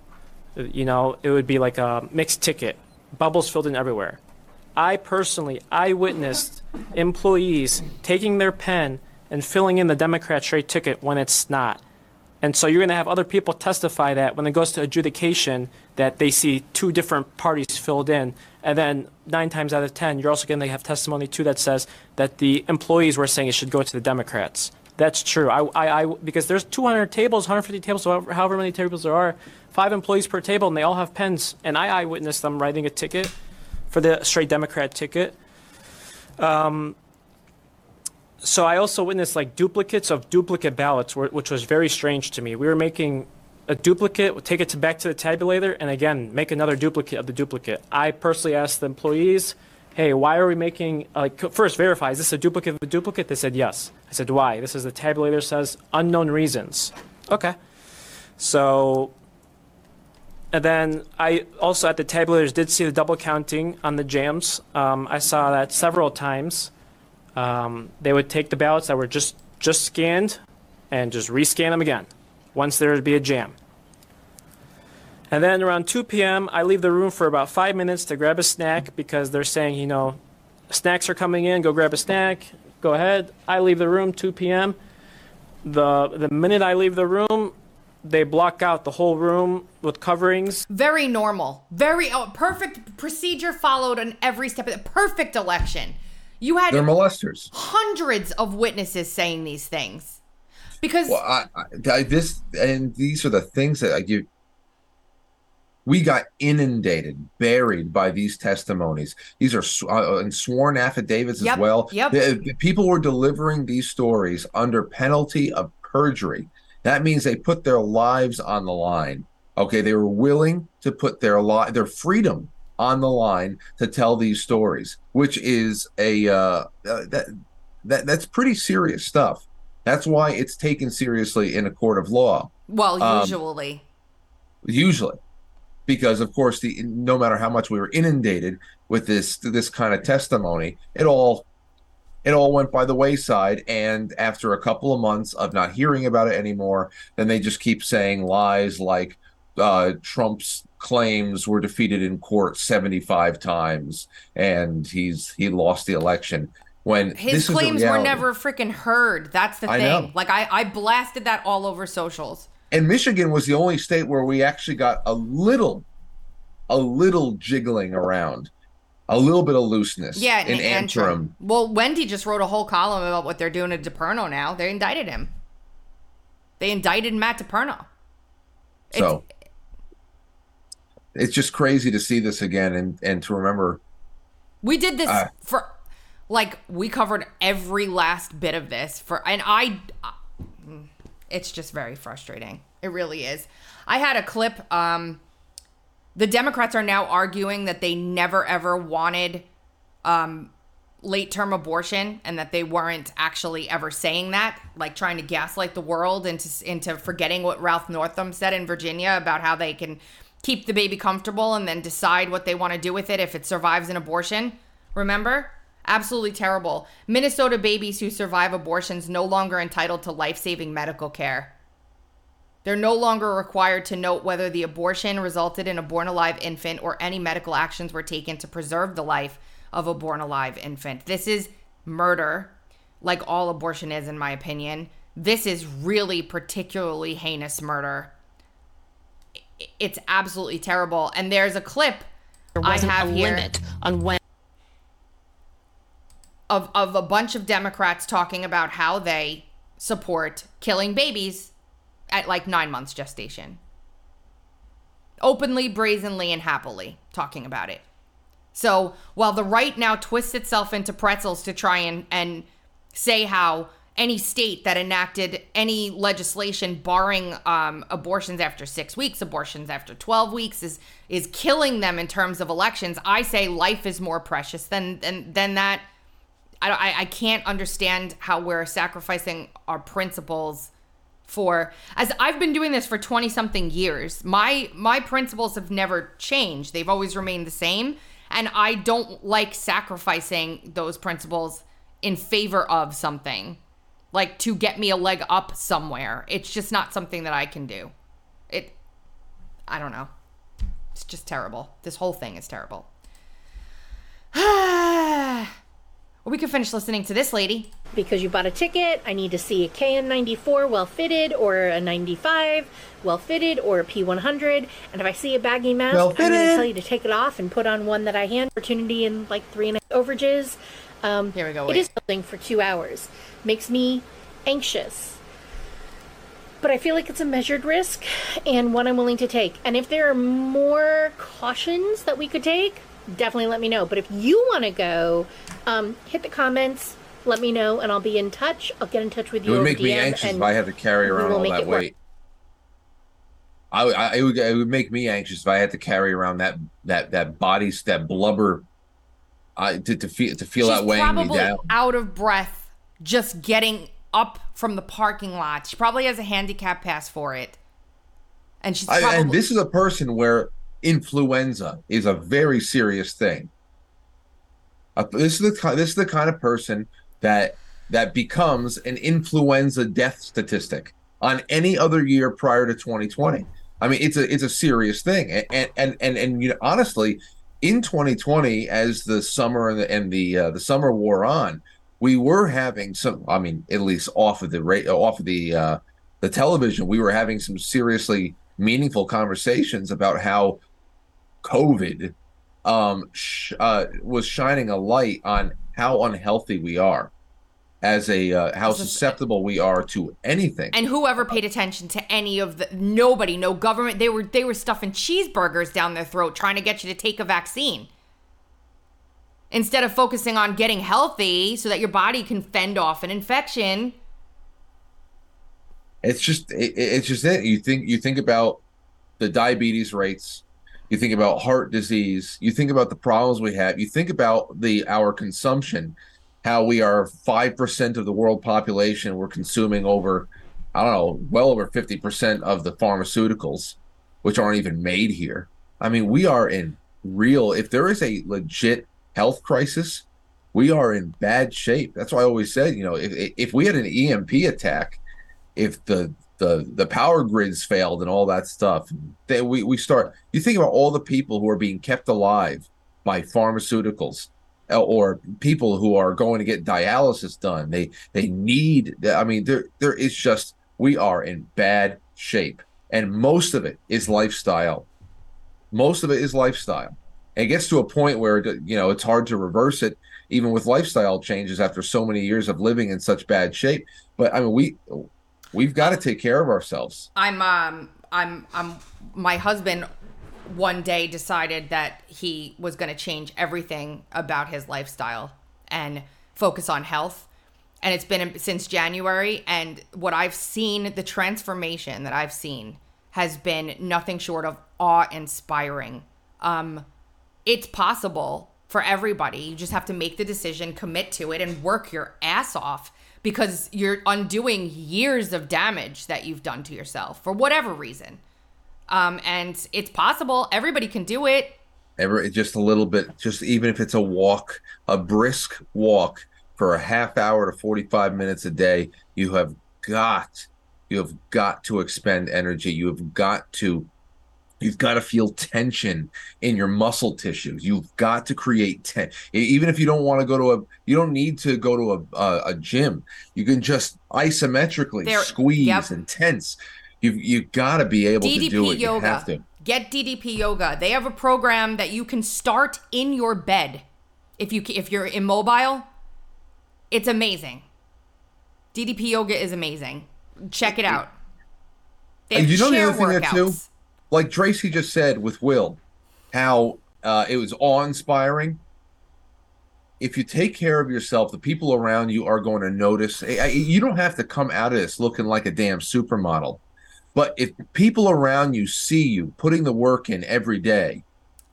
you know, it would be like a mixed ticket, bubbles filled in everywhere. I personally, I witnessed employees taking their pen and filling in the Democrat straight ticket when it's not. And so you're going to have other people testify that when it goes to adjudication that they see two different parties filled in. And then nine times out of 10, you're also going to have testimony too that says that the employees were saying it should go to the Democrats. That's true. I, I, I because there's 200 tables, 150 tables, however, however many tables there are, five employees per table, and they all have pens. And I eyewitnessed them writing a ticket for the straight Democrat ticket. Um, so I also witnessed like duplicates of duplicate ballots, which was very strange to me. We were making a duplicate, take it to back to the tabulator, and again make another duplicate of the duplicate. I personally asked the employees, "Hey, why are we making like first verify is this a duplicate of a duplicate?" They said yes. I said why? This is the tabulator says unknown reasons. Okay, so. And then I also at the tabulators did see the double counting on the jams. Um, I saw that several times. Um, they would take the ballots that were just just scanned and just rescan them again once there would be a jam. And then around 2 p.m., I leave the room for about five minutes to grab a snack because they're saying, you know, snacks are coming in, go grab a snack, go ahead. I leave the room 2 p.m. The, the minute I leave the room, they block out the whole room with coverings. Very normal. Very oh, perfect procedure followed on every step of the perfect election. You had They're molesters. hundreds of witnesses saying these things. Because Well, I, I, I- this and these are the things that I give. We got inundated, buried by these testimonies. These are sw- uh, and sworn affidavits Yep, as well. yep. The- the people were delivering these stories under penalty of perjury. That means they put their lives on the line. Okay, they were willing to put their li- their freedom on the line to tell these stories, which is a uh, uh, that that that's pretty serious stuff. That's why it's taken seriously in a court of law. Well, Um, usually. usually because of course the no matter how much we were inundated with this this kind of testimony it all it all went by the wayside and after a couple of months of not hearing about it anymore then they just keep saying lies like uh, trump's claims were defeated in court 75 times and he's he lost the election when His this claims were never freaking heard. That's the I thing. know. Like I, I blasted that all over socials. and Michigan was the only state where we actually got a little, a little jiggling around, a little bit of looseness. Yeah, in in Antrim. Antrim. Well, Wendy just wrote a whole column about what they're doing to DePerno now. They indicted him. They indicted Matt DePerno. So it's just crazy to see this again and and to remember. We did this Uh, for like we covered every last bit of this for and I it's just very frustrating. It really is. I had a clip um the Democrats are now arguing that they never ever wanted um late term abortion and that they weren't actually ever saying that, like trying to gaslight the world into into forgetting what Ralph Northam said in Virginia about how they can keep the baby comfortable and then decide what they want to do with it if it survives an abortion. Remember? Absolutely terrible. Minnesota babies who survive abortions no longer entitled to life-saving medical care. They're no longer required to note whether the abortion resulted in a born alive infant or any medical actions were taken to preserve the life of a born alive infant. This is murder, like all abortion is, in my opinion. This is really particularly heinous murder. It's absolutely terrible. And there's a clip I wasn't have a here limit on when of, of a bunch of Democrats talking about how they support killing babies at like nine months gestation. Openly, brazenly, and happily talking about it. So while the right now twists itself into pretzels to try and, and say how any state that enacted any legislation barring um, abortions after six weeks, abortions after 12 weeks is is killing them in terms of elections, I say life is more precious than than, than that. I, I can't understand how we're sacrificing our principles for as I've been doing this for 20 something years. My my principles have never changed. They've always remained the same and I don't like sacrificing those principles in favor of something like to get me a leg up somewhere. It's just not something that I can do. It I don't know. It's just terrible. This whole thing is terrible. we can finish listening to this lady. Because you bought a ticket, I need to see a KN94 well fitted or a 95 well fitted or a P100. And if I see a baggy mask, I'm going to tell you to take it off and put on one that I hand. Opportunity in like three and a half overages. Um, Here we go. It wait. is something for two hours. Makes me anxious. But I feel like it's a measured risk and one I'm willing to take. And if there are more cautions that we could take, definitely let me know. But if you want to go, um, hit the comments, let me know, and I'll be in touch. I'll get in touch with you. It you. would over make me anxious if I had to carry around all make that it work. weight. I, I it would it would make me anxious if I had to carry around that that that body that blubber. I to, to feel to feel She's that weighing me probably down. out of breath just getting up from the parking lot. She probably has a handicap pass for it. And she's I, and this is a person where influenza is a very serious thing. Uh, this is the this is the kind of person that that becomes an influenza death statistic on any other year prior to 2020. I mean, it's a it's a serious thing, and and and and, and you know, honestly, in 2020, as the summer and the and the uh, the summer wore on, we were having some. I mean, at least off of the rate, off of the uh, the television, we were having some seriously meaningful conversations about how COVID um, sh- uh, was shining a light on how unhealthy we are as a uh, how susceptible we are to anything. and whoever paid attention to any of the nobody, no government, they were they were stuffing cheeseburgers down their throat trying to get you to take a vaccine. Instead of focusing on getting healthy so that your body can fend off an infection. It's just it, it's just it. You think you think about the diabetes rates, You think about heart disease. You think about the problems we have. You think about the our consumption, how we are five percent of the world population. We're consuming over, I don't know, well over fifty percent of the pharmaceuticals, which aren't even made here. I mean, we are in real. If there is a legit health crisis, we are in bad shape. That's why I always said, you know, if if we had an EMP attack, if the the the power grids failed and all that stuff, then we we start. You think about all the people who are being kept alive by pharmaceuticals uh, or people who are going to get dialysis done. They they need. I mean, there there is just we are in bad shape, and most of it is lifestyle. Most of it is lifestyle. And it gets to a point where you know it's hard to reverse it, even with lifestyle changes after so many years of living in such bad shape. But I mean, we we've got to take care of ourselves. I'm um I'm I'm my husband one day decided that he was going to change everything about his lifestyle and focus on health. And it's been since January and what I've seen the transformation that I've seen has been nothing short of awe-inspiring. Um it's possible for everybody. You just have to make the decision, commit to it and work your ass off because you're undoing years of damage that you've done to yourself for whatever reason. Um, and it's possible. Everybody can do it. Ever just a little bit, just even if it's a walk, a brisk walk for a half hour to 45 minutes a day, you have got, you have got to expend energy. You have got to You've got to feel tension in your muscle tissues. You've got to create ten. Even if you don't want to go to a, you don't need to go to a a, a gym. You can just isometrically There- squeeze yep. and tense. You you got to be able to do DDP it. You have to. Get DDP yoga. They have a program that you can start in your bed if you if you're immobile. It's amazing. DDP yoga is amazing. Check it out. They And have you know the other thing there too, workouts. Like Tracy just said with Will, how uh, it was awe-inspiring. If you take care of yourself, the people around you are going to notice. I- I- You don't have to come out of this looking like a damn supermodel, but if people around you see you putting the work in every day,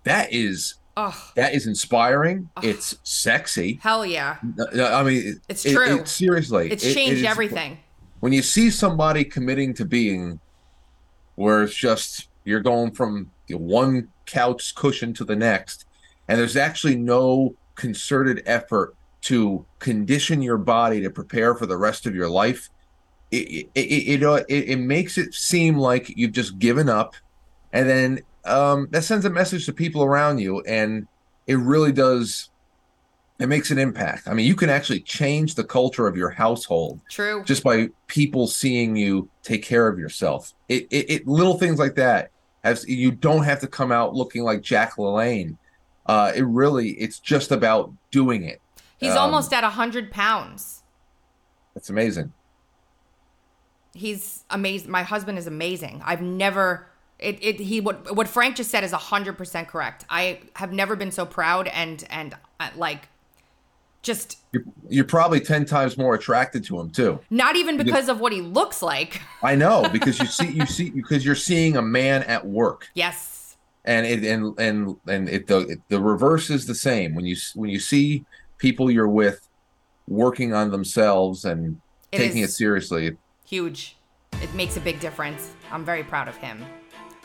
that is Ugh, that is inspiring. It's sexy. hell yeah. I mean, It's it- true. it- seriously, It's it- it changed everything. when you see somebody committing to being where it's just you're going from one couch cushion to the next and there's actually no concerted effort to condition your body to prepare for the rest of your life it it, it, it, it, it makes it seem like you've just given up and then um, that sends a message to people around you and it really does it makes an impact i mean you can actually change the culture of your household True. just by people seeing you take care of yourself. It, it, it little things like that. As you don't have to come out looking like Jack LaLanne. Uh, it really, it's just about doing it. He's Um, almost at a 100 pounds. That's amazing. He's amazing. My husband is amazing. I've never it, it he what what Frank just said is a 100% correct. I have never been so proud and and uh, like just You're, you're probably ten times more attracted to him too. not even Because- because of what he looks like. I know because you see, you see, because you're seeing a man at work, Yes. and it and and and it the it, the reverse is the same when you when you see people you're with working on themselves and It taking it seriously. Huge. It makes a big difference. I'm very proud of him.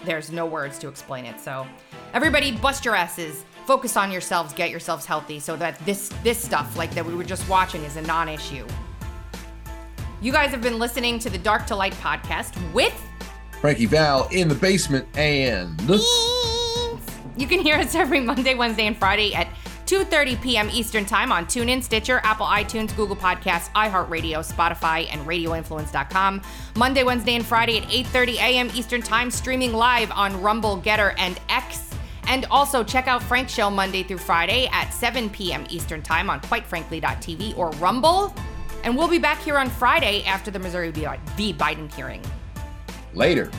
There's no words to explain it. So, everybody, bust your asses. Focus on yourselves. Get yourselves healthy, so that this this stuff like that we were just watching is a non-issue. You guys have been listening to the Dark to Light podcast with. Frankie Val in the basement and You can hear us every Monday, Wednesday, and Friday at 2:30 p.m. Eastern Time on TuneIn, Stitcher, Apple iTunes, Google Podcasts, iHeartRadio, Spotify, and RadioInfluence.com. Monday, Wednesday, and Friday at 8:30 a.m. Eastern Time, streaming live on Rumble, GETTR, and X. And also check out Frank's show Monday through Friday at 7 p.m. Eastern Time on QuiteFrankly.tv or Rumble. And we'll be back here on Friday after the Missouri v. Biden hearing. later.